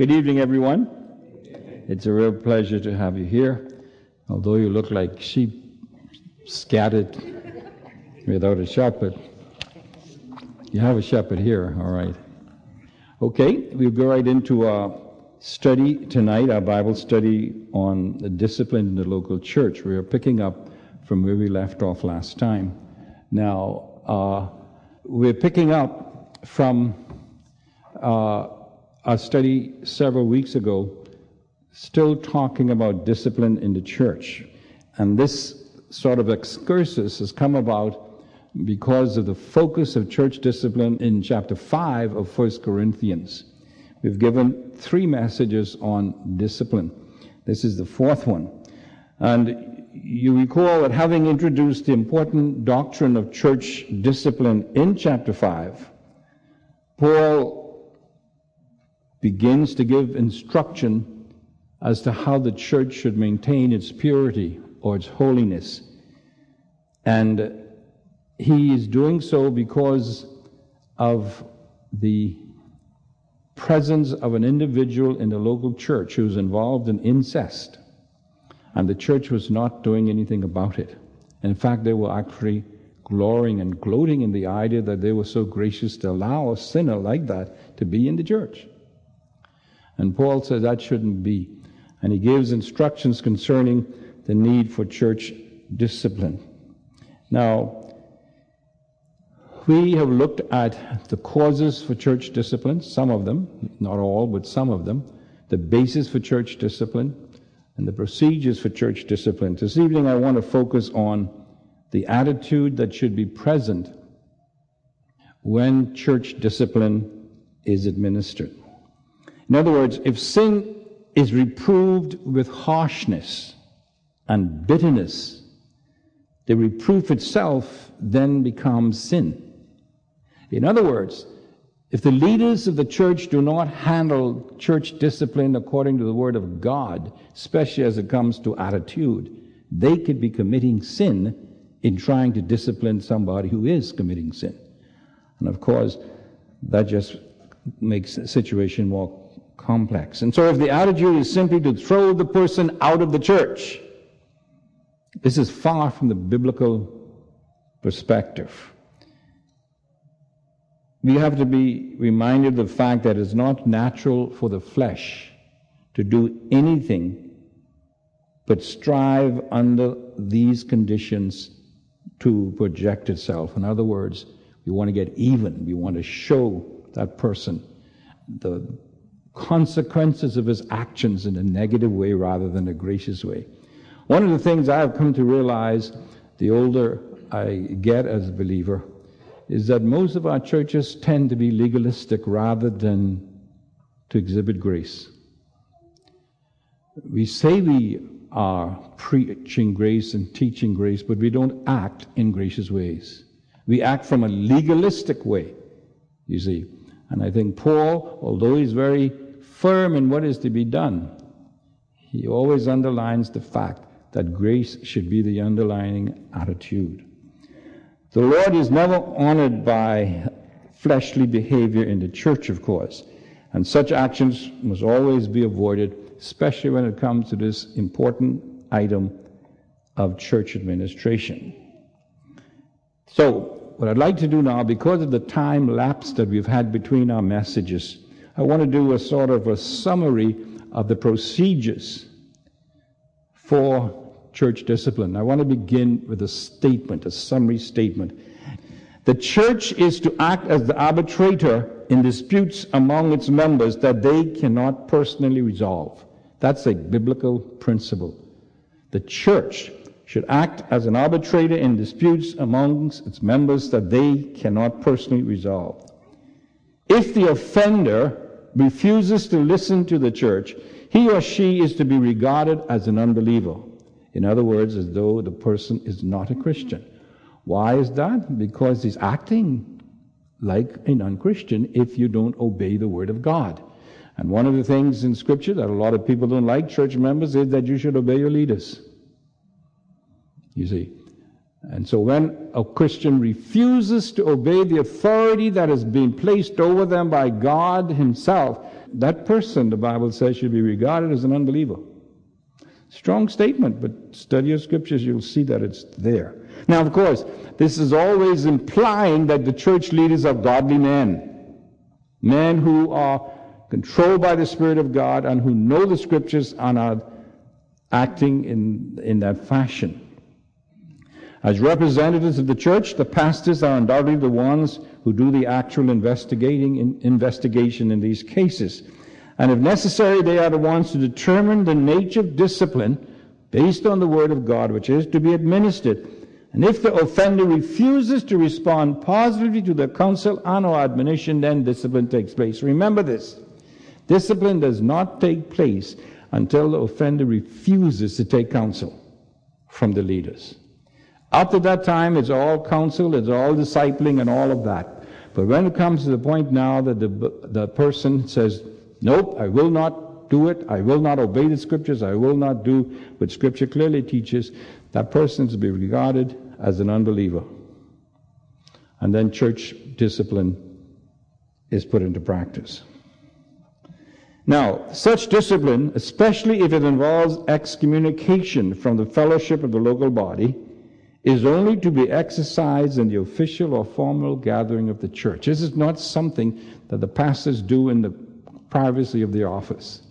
Good evening, everyone. It's a real pleasure to have you here. Although you look like sheep scattered without a shepherd, you have a shepherd here, all right. Okay, we'll go right into our study tonight, our Bible study on the discipline in the local church. We are picking up from where we left off last time. Now, uh, we're picking up from uh, our study several weeks ago, still talking about discipline in the church. And this sort of excursus has come about because of the focus of church discipline in chapter 5 of 1 Corinthians. We've given three messages on discipline. This is the fourth one. And you recall that having introduced the important doctrine of church discipline in chapter 5, Paul begins to give instruction as to how the church should maintain its purity or its holiness. And he is doing so because of the presence of an individual in the local church who was involved in incest. And the church was not doing anything about it. In fact, they were actually glorying and gloating in the idea that they were so gracious to allow a sinner like that to be in the church. And Paul says that shouldn't be. And he gives instructions concerning the need for church discipline. Now, we have looked at the causes for church discipline, some of them, not all, but some of them, the basis for church discipline, and the procedures for church discipline. This evening, I want to focus on the attitude that should be present when church discipline is administered. In other words, if sin is reproved with harshness and bitterness, the reproof itself then becomes sin. In other words, if the leaders of the church do not handle church discipline according to the Word of God, especially as it comes to attitude, they could be committing sin in trying to discipline somebody who is committing sin. And of course, that just makes the situation more complex. And so if the attitude is simply to throw the person out of the church, this is far from the biblical perspective. We have to be reminded of the fact that it's not natural for the flesh to do anything but strive under these conditions to project itself. In other words, we want to get even. We want to show that person the consequences of his actions in a negative way rather than a gracious way. One of the things I've come to realize the older I get as a believer is that most of our churches tend to be legalistic rather than to exhibit grace. We say we are preaching grace and teaching grace, but we don't act in gracious ways. We act from a legalistic way, you see. And I think Paul, although he's very firm in what is to be done, he always underlines the fact that grace should be the underlying attitude. The Lord is never honored by fleshly behavior in the church, of course, and such actions must always be avoided, especially when it comes to this important item of church administration. So, what I'd like to do now, because of the time lapse that we've had between our messages, I want to do a sort of a summary of the procedures for church discipline. I want to begin with a statement, a summary statement. The church is to act as the arbitrator in disputes among its members that they cannot personally resolve. That's a biblical principle. The church should act as an arbitrator in disputes amongst its members that they cannot personally resolve. If the offender refuses to listen to the church, he or she is to be regarded as an unbeliever. In other words, as though the person is not a Christian. Why is that? Because he's acting like a non Christian if you don't obey the Word of God. And one of the things in Scripture that a lot of people don't like, church members, is that you should obey your leaders. You see. And so when a Christian refuses to obey the authority that has been placed over them by God Himself, that person, the Bible says, should be regarded as an unbeliever. Strong statement, but study your scriptures, you'll see that it's there. Now, of course, this is always implying that the church leaders are godly men. Men who are controlled by the Spirit of God and who know the scriptures and are acting in, in that fashion. As representatives of the church, the pastors are undoubtedly the ones who do the actual investigating in, investigation in these cases. And if necessary, they are the ones to determine the nature of discipline based on the Word of God, which is to be administered. And if the offender refuses to respond positively to the counsel and or admonition, then discipline takes place. Remember this. Discipline does not take place until the offender refuses to take counsel from the leaders. Up to that time, it's all counsel, it's all discipling, and all of that. But when it comes to the point now that the, the person says, Nope, I will not do it, I will not obey the scriptures, I will not do what scripture clearly teaches, that person is to be regarded as an unbeliever. And then church discipline is put into practice. Now, such discipline, especially if it involves excommunication from the fellowship of the local body, is only to be exercised in the official or formal gathering of the church. This is not something that the pastors do in the privacy of their office.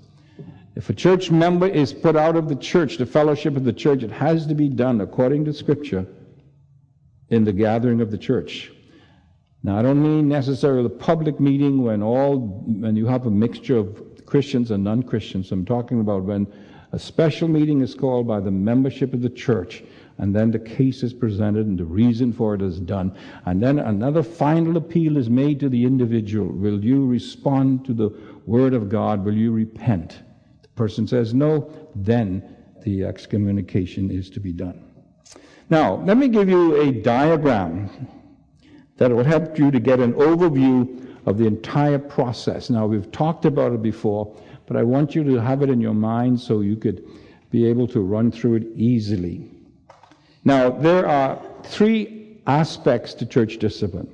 If a church member is put out of the church, the fellowship of the church, it has to be done according to Scripture in the gathering of the church. Now, I don't mean necessarily the public meeting when all when you have a mixture of Christians and non-Christians. I'm talking about when a special meeting is called by the membership of the church and then the case is presented and the reason for it is done. And then another final appeal is made to the individual. Will you respond to the word of God? Will you repent? The person says no, then the excommunication is to be done. Now, let me give you a diagram that will help you to get an overview of the entire process. Now, we've talked about it before, but I want you to have it in your mind so you could be able to run through it easily. Now, there are three aspects to church discipline.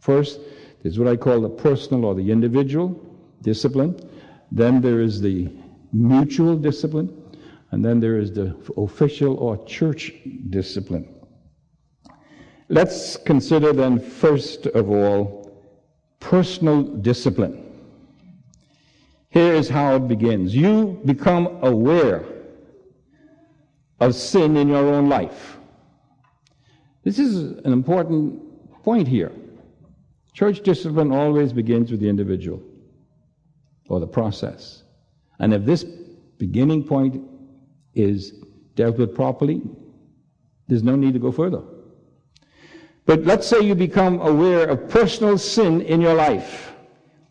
First, there's what I call the personal or the individual discipline. Then there is the mutual discipline. And then there is the official or church discipline. Let's consider then, first of all, personal discipline. Here is how it begins. You become aware of sin in your own life. This is an important point here. Church discipline always begins with the individual or the process. And if this beginning point is dealt with properly, there's no need to go further. But let's say you become aware of personal sin in your life.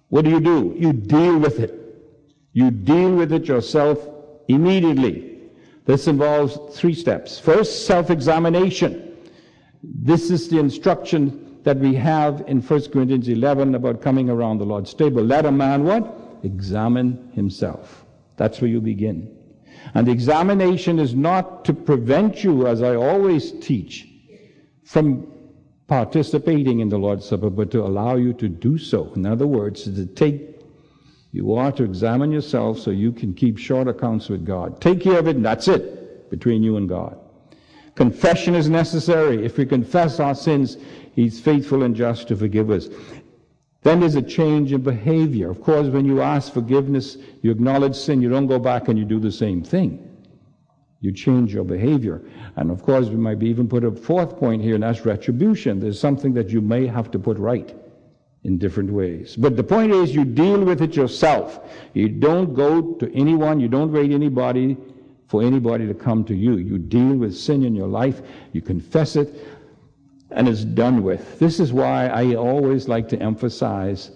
What do you do? You deal with it. You deal with it yourself immediately. This involves three steps. First, self examination. This is the instruction that we have in 1 Corinthians 11 about coming around the Lord's table. Let a man what? Examine himself. That's where you begin. And the examination is not to prevent you, as I always teach, from participating in the Lord's Supper, but to allow you to do so. In other words, to take, you are to examine yourself so you can keep short accounts with God. Take care of it, and that's it, between you and God. Confession is necessary. If we confess our sins, He's faithful and just to forgive us. Then there's a change in behavior. Of course, when you ask forgiveness, you acknowledge sin, you don't go back and you do the same thing. You change your behavior. And of course, we might even put a fourth point here, and that's retribution. There's something that you may have to put right in different ways. But the point is, you deal with it yourself. You don't go to anyone, you don't rate anybody for anybody to come to you. You deal with sin in your life, you confess it, and it's done with. This is why I always like to emphasize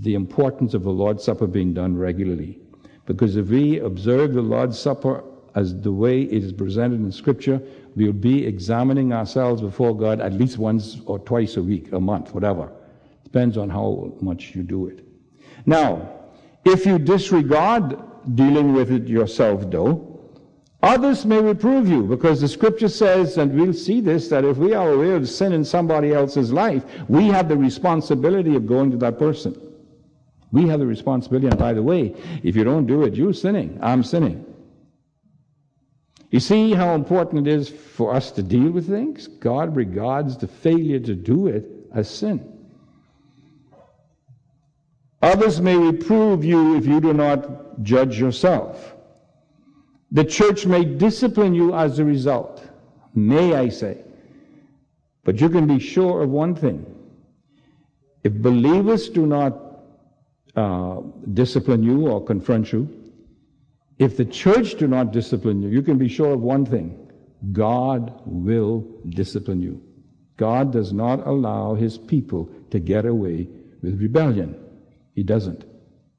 the importance of the Lord's Supper being done regularly. Because if we observe the Lord's Supper as the way it is presented in Scripture, we'll be examining ourselves before God at least once or twice a week, a month, whatever. Depends on how much you do it. Now, if you disregard dealing with it yourself, though, Others may reprove you because the scripture says, and we'll see this, that if we are aware of sin in somebody else's life, we have the responsibility of going to that person. We have the responsibility, and by the way, if you don't do it, you're sinning. I'm sinning. You see how important it is for us to deal with things? God regards the failure to do it as sin. Others may reprove you if you do not judge yourself. The church may discipline you as a result. May I say. But you can be sure of one thing. If believers do not uh, discipline you or confront you, if the church do not discipline you, you can be sure of one thing. God will discipline you. God does not allow his people to get away with rebellion. He doesn't.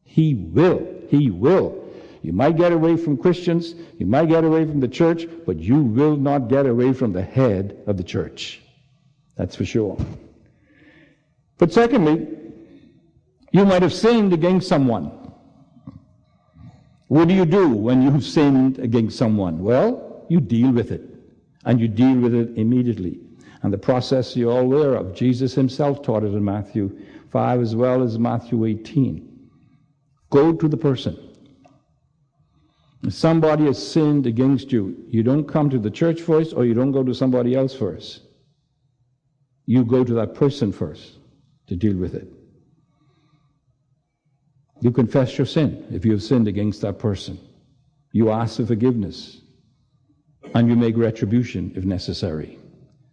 He will. He will. You might get away from Christians, you might get away from the church, but you will not get away from the head of the church. That's for sure. But secondly, you might have sinned against someone. What do you do when you've sinned against someone? Well, you deal with it. And you deal with it immediately. And the process you're all aware of. Jesus himself taught it in Matthew 5 as well as Matthew 18. Go to the person. Somebody has sinned against you, you don't come to the church first or you don't go to somebody else first. You go to that person first to deal with it. You confess your sin if you have sinned against that person. You ask for forgiveness. And you make retribution if necessary.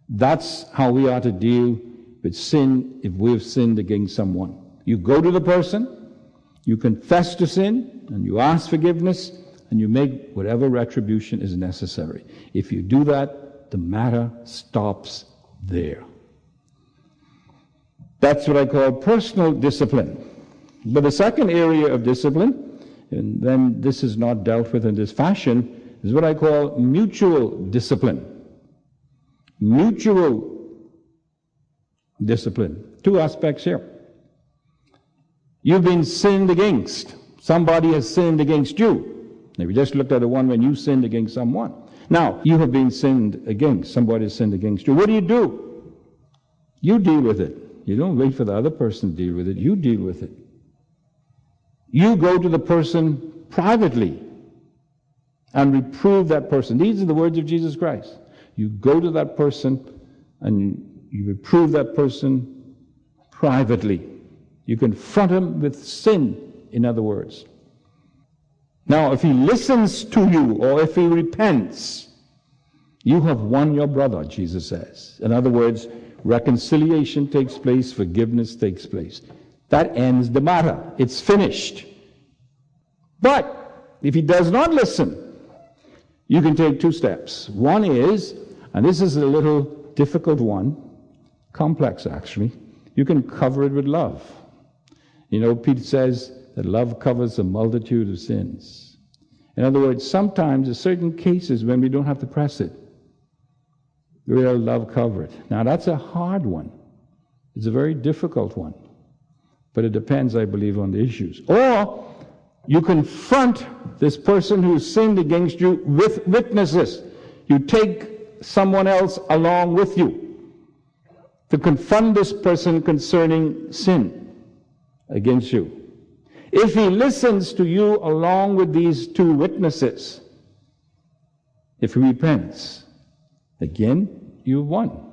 That's how we are to deal with sin if we have sinned against someone. You go to the person, you confess to sin, and you ask forgiveness, and you make whatever retribution is necessary. If you do that, the matter stops there. That's what I call personal discipline. But the second area of discipline, and then this is not dealt with in this fashion, is what I call mutual discipline. Mutual discipline. Two aspects here. You've been sinned against. Somebody has sinned against you. Now, we just looked at the one when you sinned against someone. Now, you have been sinned against. Somebody has sinned against you. What do you do? You deal with it. You don't wait for the other person to deal with it. You deal with it. You go to the person privately and reprove that person. These are the words of Jesus Christ. You go to that person and you reprove that person privately. You confront him with sin, in other words. Now, if he listens to you or if he repents, you have won your brother, Jesus says. In other words, reconciliation takes place, forgiveness takes place. That ends the matter. It's finished. But if he does not listen, you can take two steps. One is, and this is a little difficult one, complex actually, you can cover it with love. You know, Peter says, that love covers a multitude of sins. In other words, sometimes in certain cases when we don't have to press it, real love covered. Now that's a hard one. It's a very difficult one. But it depends, I believe, on the issues. Or you confront this person who sinned against you with witnesses. You take someone else along with you to confront this person concerning sin against you. If he listens to you along with these two witnesses, if he repents, again, you've won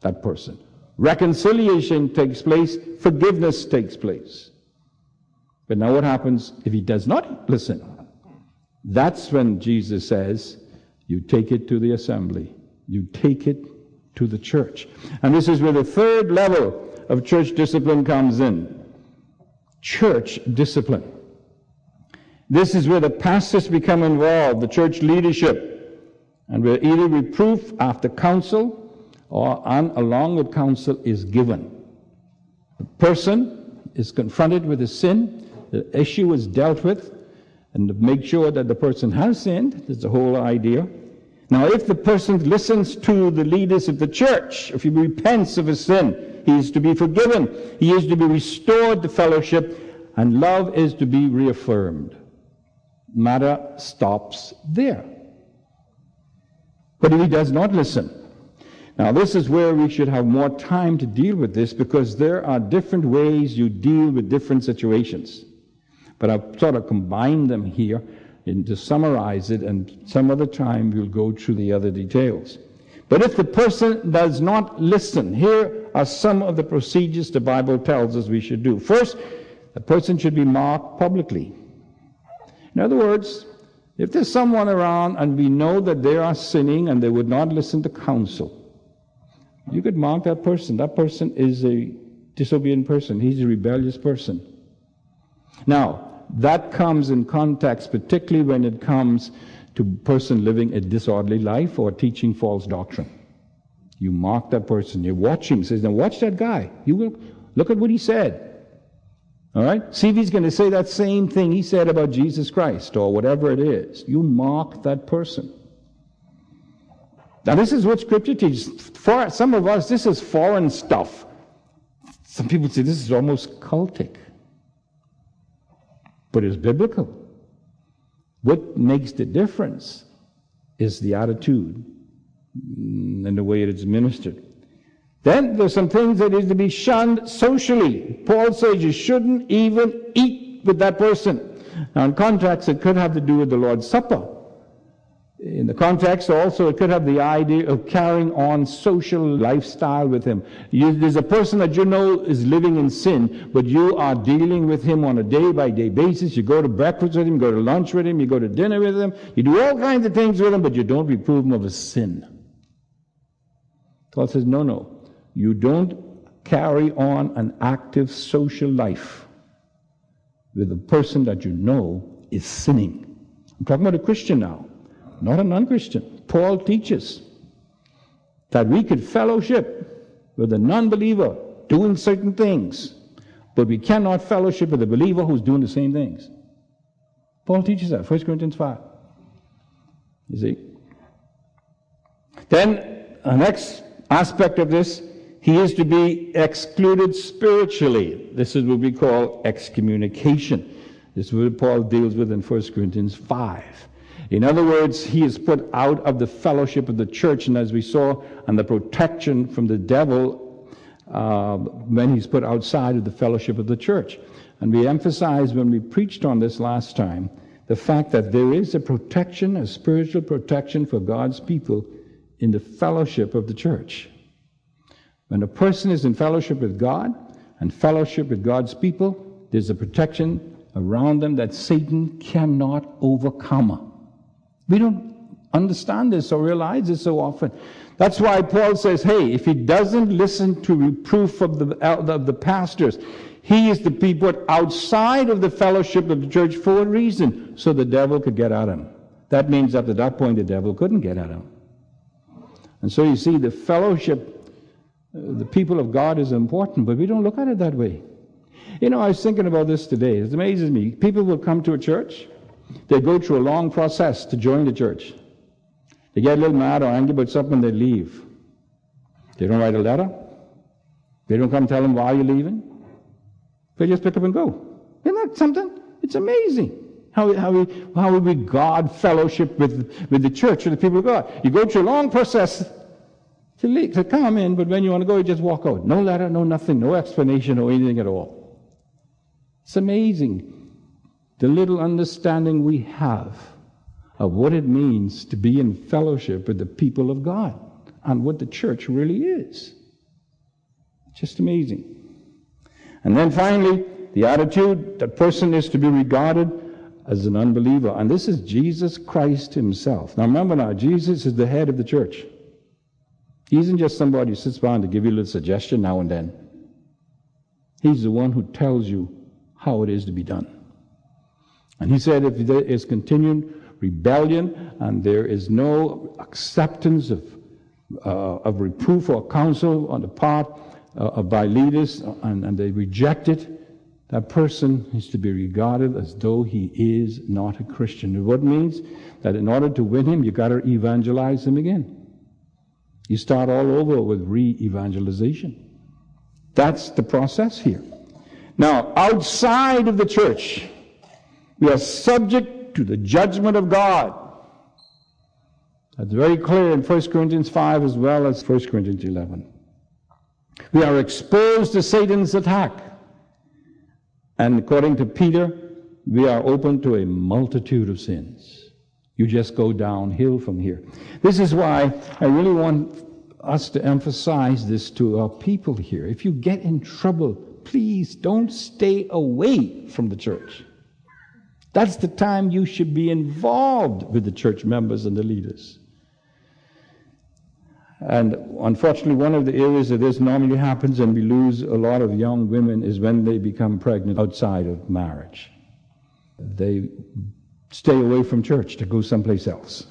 that person. Reconciliation takes place, forgiveness takes place. But now what happens if he does not listen? That's when Jesus says, you take it to the assembly. You take it to the church. And this is where the third level of church discipline comes in church discipline. This is where the pastors become involved, the church leadership, and where either reproof after counsel or on, along with counsel is given. The person is confronted with a sin, the issue is dealt with, and to make sure that the person has sinned, that's the whole idea. Now, if the person listens to the leaders of the church, if he repents of his sin, he is to be forgiven. He is to be restored to fellowship, and love is to be reaffirmed. Matter stops there. But he does not listen, now, this is where we should have more time to deal with this because there are different ways you deal with different situations. But I've sort of combined them here and to summarize it, and some other time we'll go through the other details. But if the person does not listen, here are some of the procedures the Bible tells us we should do. First, a person should be marked publicly. In other words, if there's someone around and we know that they are sinning and they would not listen to counsel, you could mark that person. That person is a disobedient person. He's a rebellious person. Now, that comes in context, particularly when it comes to a person living a disorderly life or teaching false doctrine. You mock that person. You're watching. Says, now watch that guy. You will look at what he said. All right? See if he's going to say that same thing he said about Jesus Christ or whatever it is. You mock that person. Now, this is what Scripture teaches. For some of us, this is foreign stuff. Some people say this is almost cultic, but it's biblical. What makes the difference is the attitude Mm, and the way it is ministered. Then there's some things that is to be shunned socially. Paul says you shouldn't even eat with that person. Now, in context, it could have to do with the Lord's Supper in the context also it could have the idea of carrying on social lifestyle with him you, there's a person that you know is living in sin but you are dealing with him on a day by day basis you go to breakfast with him you go to lunch with him you go to dinner with him you do all kinds of things with him but you don't reprove him of his sin paul says no no you don't carry on an active social life with a person that you know is sinning i'm talking about a christian now not a non Christian. Paul teaches that we could fellowship with a non believer doing certain things, but we cannot fellowship with a believer who's doing the same things. Paul teaches that, 1 Corinthians 5. You see? Then, the next aspect of this, he is to be excluded spiritually. This is what we call excommunication. This is what Paul deals with in 1 Corinthians 5. In other words, he is put out of the fellowship of the church, and as we saw, and the protection from the devil uh, when he's put outside of the fellowship of the church. And we emphasized when we preached on this last time the fact that there is a protection, a spiritual protection for God's people in the fellowship of the church. When a person is in fellowship with God and fellowship with God's people, there's a protection around them that Satan cannot overcome. We don't understand this or realize it so often. That's why Paul says, hey, if he doesn't listen to reproof of the, of the pastors, he is to be put outside of the fellowship of the church for a reason, so the devil could get at him. That means up to that point, the devil couldn't get at him. And so you see, the fellowship, uh, the people of God is important, but we don't look at it that way. You know, I was thinking about this today. It amazes me. People will come to a church, they go through a long process to join the church. They get a little mad or angry about something, they leave. They don't write a letter. They don't come tell them why you're leaving. They just pick up and go. Isn't that something? It's amazing how, how, we, how we regard fellowship with, with the church, with the people of God. You go through a long process to, leave, to come in, but when you want to go, you just walk out. No letter, no nothing, no explanation, no anything at all. It's amazing the little understanding we have of what it means to be in fellowship with the people of God and what the church really is. Just amazing. And then finally, the attitude that person is to be regarded as an unbeliever. And this is Jesus Christ himself. Now remember now, Jesus is the head of the church. He isn't just somebody who sits around to give you a little suggestion now and then. He's the one who tells you how it is to be done. And he said if there is continued rebellion and there is no acceptance of, uh, of reproof or counsel on the part uh, of by leaders and, and they reject it, that person is to be regarded as though he is not a Christian. What means that in order to win him, you got to evangelize him again. You start all over with re-evangelization. That's the process here. Now, outside of the church, we are subject to the judgment of God. That's very clear in 1 Corinthians 5 as well as 1 Corinthians 11. We are exposed to Satan's attack. And according to Peter, we are open to a multitude of sins. You just go downhill from here. This is why I really want us to emphasize this to our people here. If you get in trouble, please don't stay away from the church. That's the time you should be involved with the church members and the leaders. And unfortunately, one of the areas that this normally happens and we lose a lot of young women is when they become pregnant outside of marriage. They stay away from church to go someplace else.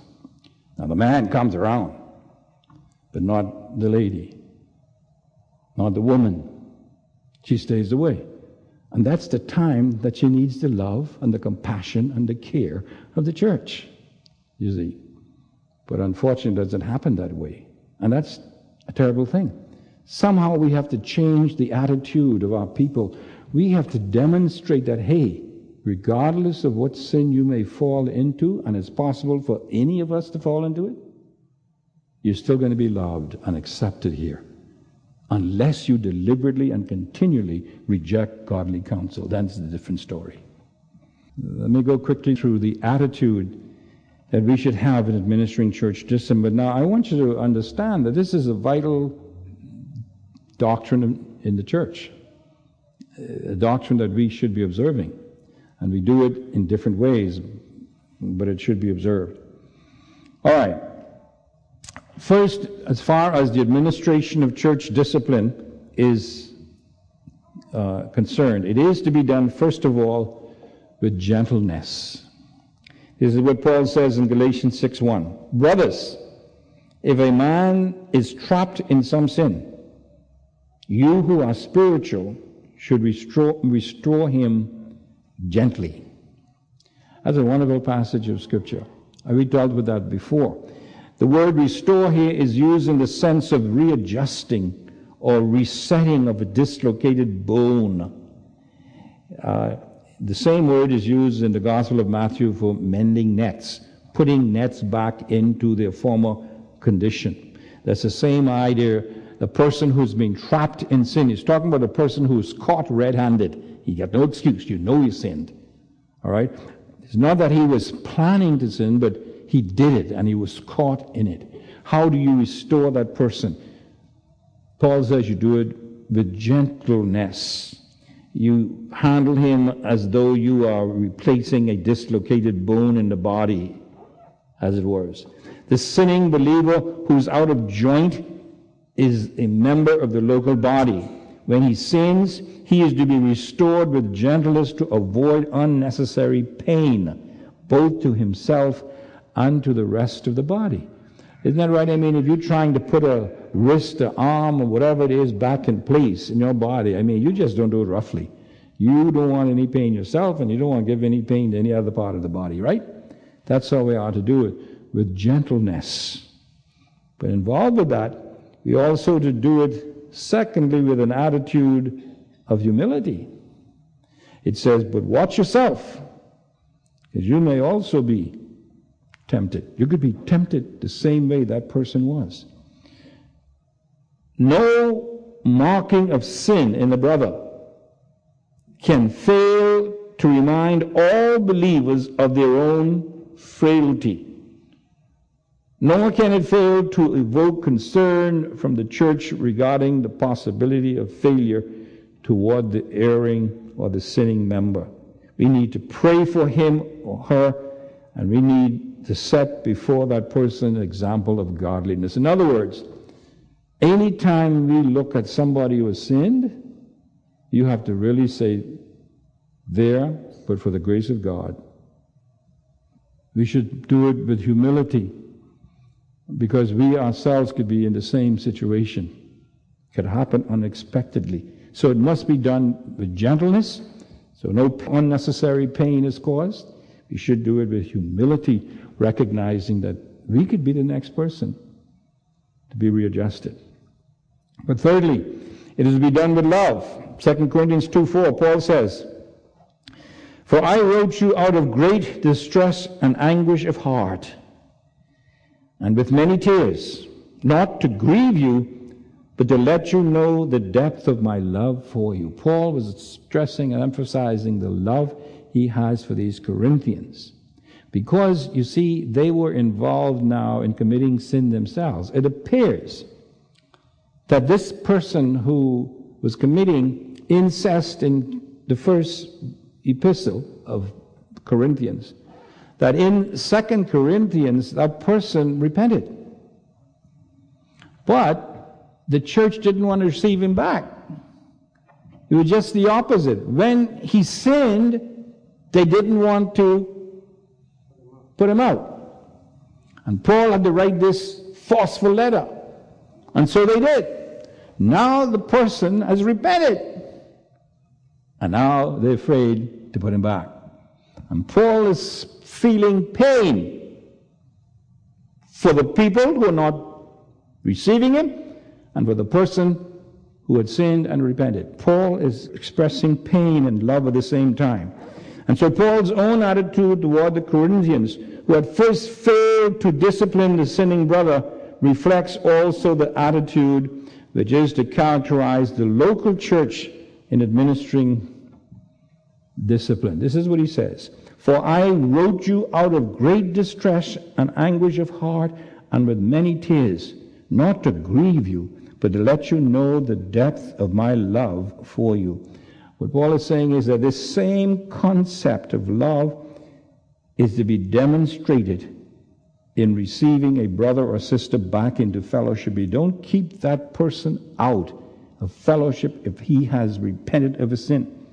Now, the man comes around, but not the lady, not the woman. She stays away. And that's the time that she needs the love and the compassion and the care of the church, you see. But unfortunately, it doesn't happen that way. And that's a terrible thing. Somehow we have to change the attitude of our people. We have to demonstrate that, hey, regardless of what sin you may fall into, and it's possible for any of us to fall into it, you're still going to be loved and accepted here. Unless you deliberately and continually reject godly counsel. That's a different story. Let me go quickly through the attitude that we should have in administering church discipline. But now I want you to understand that this is a vital doctrine in the church, a doctrine that we should be observing. And we do it in different ways, but it should be observed. All right. First, as far as the administration of church discipline is uh, concerned, it is to be done, first of all, with gentleness. This is what Paul says in Galatians 6:1. Brothers, if a man is trapped in some sin, you who are spiritual should restore, restore him gently. That's a wonderful passage of Scripture. We dealt with that before. The word restore here is used in the sense of readjusting or resetting of a dislocated bone. Uh, the same word is used in the Gospel of Matthew for mending nets, putting nets back into their former condition. That's the same idea. The person who's been trapped in sin. He's talking about a person who's caught red handed. He got no excuse. You know he sinned. All right? It's not that he was planning to sin, but he did it and he was caught in it. How do you restore that person? Paul says you do it with gentleness you handle him as though you are replacing a dislocated bone in the body, as it were. The sinning believer who's out of joint is a member of the local body. When he sins, he is to be restored with gentleness to avoid unnecessary pain, both to himself and to the rest of the body. Isn't that right? I mean, if you're trying to put a wrist, or arm, or whatever it is back in place in your body, I mean, you just don't do it roughly. You don't want any pain yourself, and you don't want to give any pain to any other part of the body, right? That's how we are to do it, with gentleness. But involved with that, we also to do it, secondly, with an attitude of humility. It says, but watch yourself, because you may also be tempted. You could be tempted the same way that person was. No marking of sin in the brother can fail to remind all believers of their own frailty. Nor can it fail to evoke concern from the church regarding the possibility of failure toward the erring or the sinning member. We need to pray for him or her, and we need to set before that person an example of godliness. In other words, anytime we look at somebody who has sinned, you have to really say, there, but for the grace of God. We should do it with humility because we ourselves could be in the same situation. It could happen unexpectedly. So it must be done with gentleness, so no unnecessary pain is caused. We should do it with humility recognizing that we could be the next person to be readjusted. But thirdly, it is to be done with love. 2 Corinthians 2 4, Paul says, For I wrote you out of great distress and anguish of heart. and with many tears, not to grieve you, but to let you know the depth of my love for you. Paul was stressing and emphasizing the love he has for these Corinthians. Because, you see, they were involved now in committing sin themselves. It appears that this person who was committing incest in the first epistle of Corinthians, that in Second Corinthians, that person repented. But the church didn't want to receive him back. It was just the opposite. When he sinned, they didn't want to put him out. And Paul had to write this forceful letter. And so they did. Now the person has repented. And now they're afraid to put him back. And Paul is feeling pain for the people who are not receiving him and for the person who had sinned and repented. Paul is expressing pain and love at the same time. And so Paul's own attitude toward the Corinthians, who had first failed to discipline the sinning brother, reflects also the attitude which is to characterize the local church in administering discipline. This is what he says. For I wrote you out of great distress and anguish of heart and with many tears, not to grieve you, but to let you know the depth of my love for you. What Paul is saying is that this same concept of love is to be demonstrated in receiving a brother or sister back into fellowship. You don't keep that person out of fellowship if he has repented of a sin.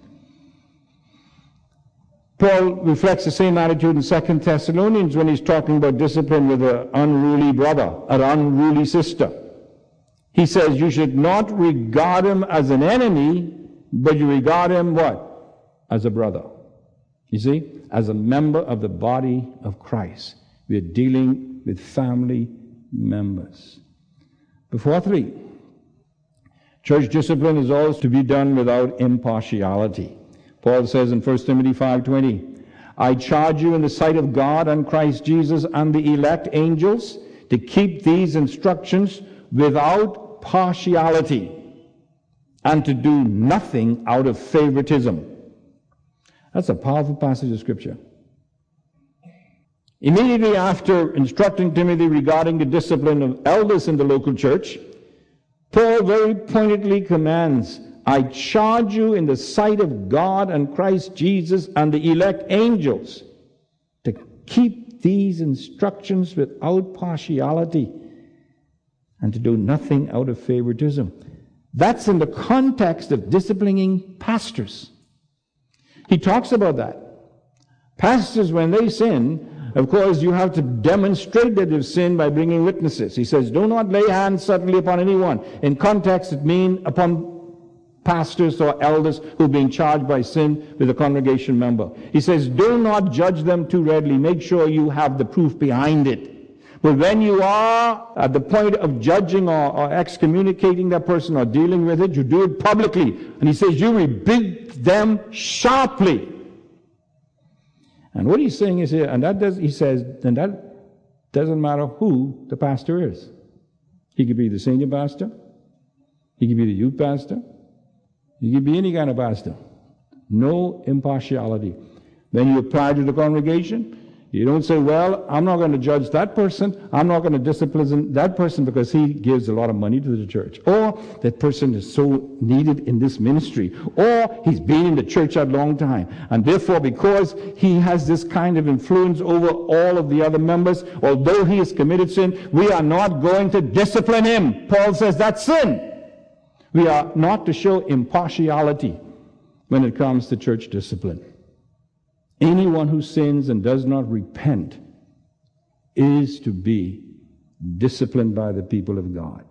Paul reflects the same attitude in 2 Thessalonians when he's talking about discipline with an unruly brother, an unruly sister. He says you should not regard him as an enemy, but you regard him what? As a brother. You see? As a member of the body of Christ. We are dealing with family members. But fourthly, church discipline is always to be done without impartiality. Paul says in 1 Timothy 5:20, I charge you in the sight of God and Christ Jesus and the elect angels to keep these instructions without partiality and to do nothing out of favoritism. That's a powerful passage of Scripture. Immediately after instructing Timothy regarding the discipline of elders in the local church, Paul very pointedly commands, I charge you in the sight of God and Christ Jesus and the elect angels to keep these instructions without partiality and to do nothing out of favoritism. That's in the context of disciplining pastors. He talks about that. Pastors, when they sin, of course, you have to demonstrate that they've sinned by bringing witnesses. He says, do not lay hands suddenly upon anyone. In context, it means upon pastors or elders who are being charged by sin with a congregation member. He says, do not judge them too readily. Make sure you have the proof behind it. But when you are at the point of judging or, or, excommunicating that person or dealing with it, you do it publicly. And he says, you rebuke them sharply. And what he's saying is here, and that does, he says, and that doesn't matter who the pastor is. He could be the senior pastor. He could be the youth pastor. He could be any kind of pastor. No impartiality. Then you apply to the congregation. You don't say, well, I'm not going to judge that person. I'm not going to discipline that person because he gives a lot of money to the church. Or that person is so needed in this ministry. Or he's been in the church a long time. And therefore, because he has this kind of influence over all of the other members, although he has committed sin, we are not going to discipline him. Paul says that's sin. We are not to show impartiality when it comes to church discipline. Anyone who sins and does not repent is to be disciplined by the people of God.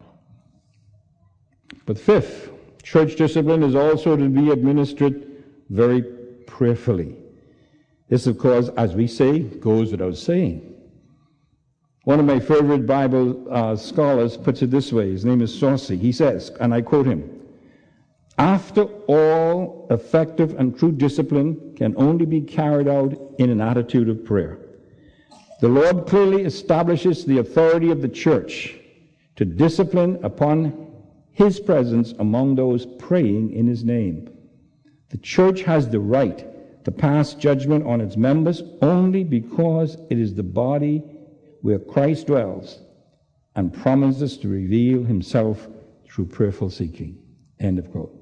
But fifth, church discipline is also to be administered very prayerfully. This, of course, as we say, goes without saying. One of my favorite Bible uh, scholars puts it this way. His name is Saucy. He says, and I quote him, after all, effective and true discipline can only be carried out in an attitude of prayer. The Lord clearly establishes the authority of the church to discipline upon his presence among those praying in his name. The church has the right to pass judgment on its members only because it is the body where Christ dwells and promises to reveal himself through prayerful seeking. End of quote.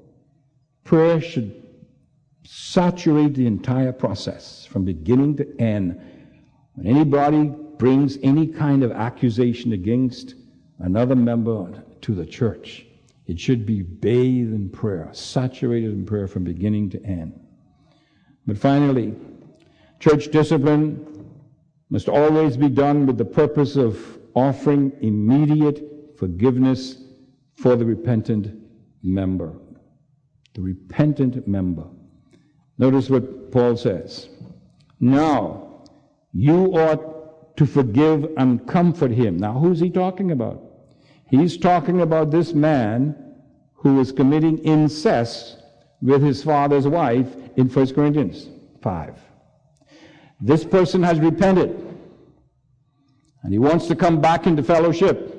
Prayer should saturate the entire process from beginning to end. When anybody brings any kind of accusation against another member to the church, it should be bathed in prayer, saturated in prayer from beginning to end. But finally, church discipline must always be done with the purpose of offering immediate forgiveness for the repentant member. The repentant member. Notice what Paul says. Now, you ought to forgive and comfort him. Now, who's he talking about? He's talking about this man who was committing incest with his father's wife in 1 Corinthians 5. This person has repented and he wants to come back into fellowship.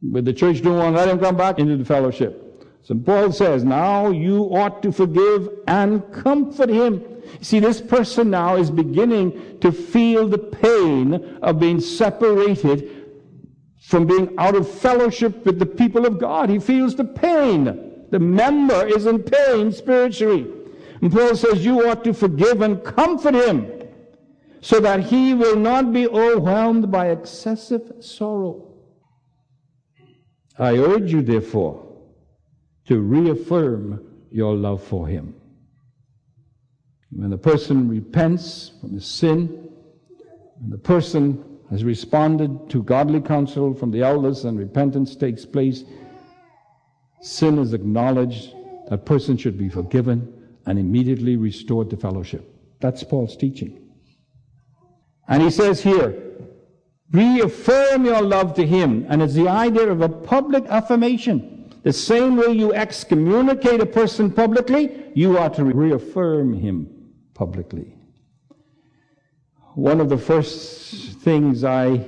But the church don't want to let him come back into the fellowship. So Paul says, now you ought to forgive and comfort him. See, this person now is beginning to feel the pain of being separated from being out of fellowship with the people of God. He feels the pain. The member is in pain spiritually. And Paul says, you ought to forgive and comfort him so that he will not be overwhelmed by excessive sorrow. I urge you, therefore, to reaffirm your love for him. When the person repents from his sin, when the person has responded to godly counsel from the elders and repentance takes place, sin is acknowledged, that person should be forgiven and immediately restored to fellowship. That's Paul's teaching. And he says here, reaffirm your love to him. And it's the idea of a public affirmation. The same way you excommunicate a person publicly, you are to reaffirm him publicly. One of the first things I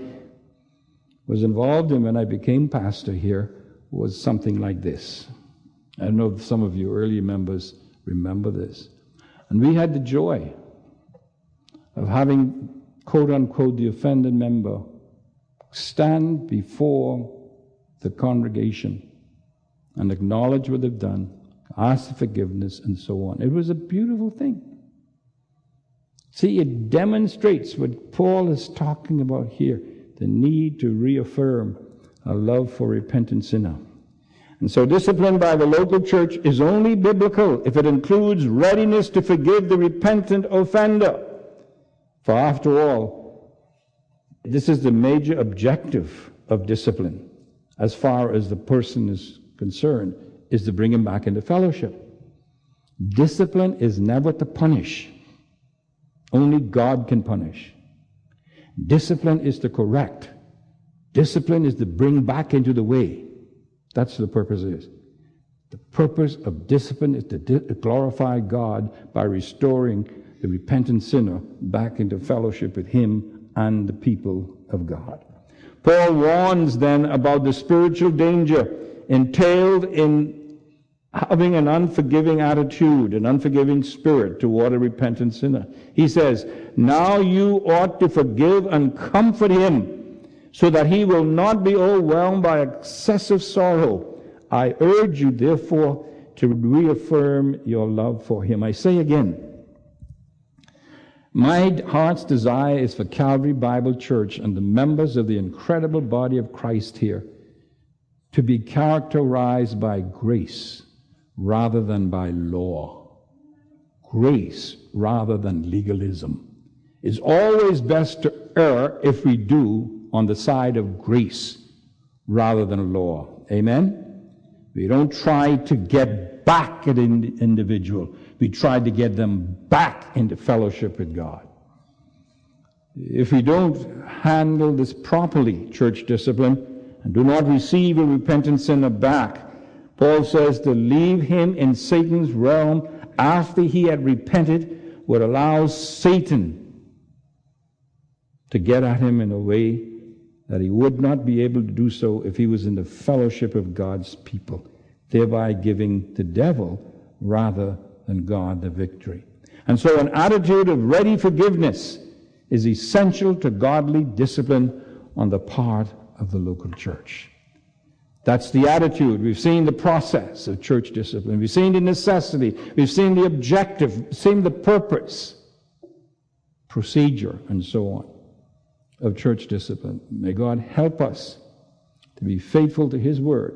was involved in when I became pastor here was something like this. I know some of you early members remember this. And we had the joy of having, quote unquote, the offended member stand before the congregation and acknowledge what they've done, ask for forgiveness, and so on. It was a beautiful thing. See, it demonstrates what Paul is talking about here the need to reaffirm a love for repentant sinner. And so, discipline by the local church is only biblical if it includes readiness to forgive the repentant offender. For after all, this is the major objective of discipline as far as the person is concern is to bring him back into fellowship. Discipline is never to punish. Only God can punish. Discipline is to correct. Discipline is to bring back into the way. That's the purpose is. The purpose of discipline is to di- glorify God by restoring the repentant sinner back into fellowship with Him and the people of God. Paul warns then about the spiritual danger entailed in having an unforgiving attitude, an unforgiving spirit toward a repentant sinner. He says, Now you ought to forgive and comfort him so that he will not be overwhelmed by excessive sorrow. I urge you, therefore, to reaffirm your love for him. I say again, my heart's desire is for Calvary Bible Church and the members of the incredible body of Christ here to be characterized by grace rather than by law. Grace rather than legalism. It's always best to err if we do on the side of grace rather than law. Amen? We don't try to get back at an individual. We try to get them back into fellowship with God. If we don't handle this properly, church discipline, and do not receive a repentant sinner back. Paul says to leave him in Satan's realm after he had repented would allow Satan to get at him in a way that he would not be able to do so if he was in the fellowship of God's people, thereby giving the devil rather than God the victory. And so, an attitude of ready forgiveness is essential to godly discipline on the part of the local church. That's the attitude. We've seen the process of church discipline. We've seen the necessity. We've seen the objective, seen the purpose, procedure, and so on of church discipline. May God help us to be faithful to His word,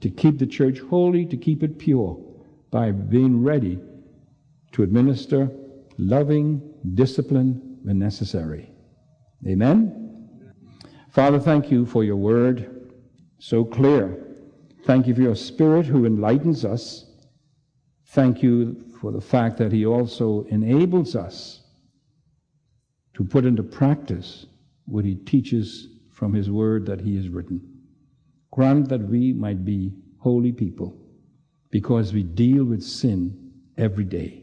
to keep the church holy, to keep it pure by being ready to administer loving discipline when necessary. Amen? Father, thank you for your word, so clear. Thank you for your spirit who enlightens us. Thank you for the fact that he also enables us to put into practice what he teaches from his word that he has written. Grant that we might be holy people because we deal with sin every day.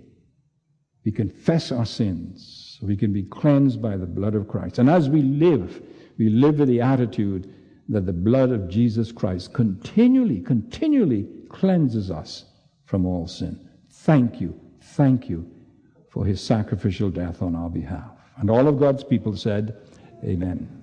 We confess our sins so we can be cleansed by the blood of Christ. And as we live, we live with the attitude that the blood of Jesus Christ continually, continually cleanses us from all sin. Thank you, thank you for his sacrificial death on our behalf. And all of God's people said, Amen.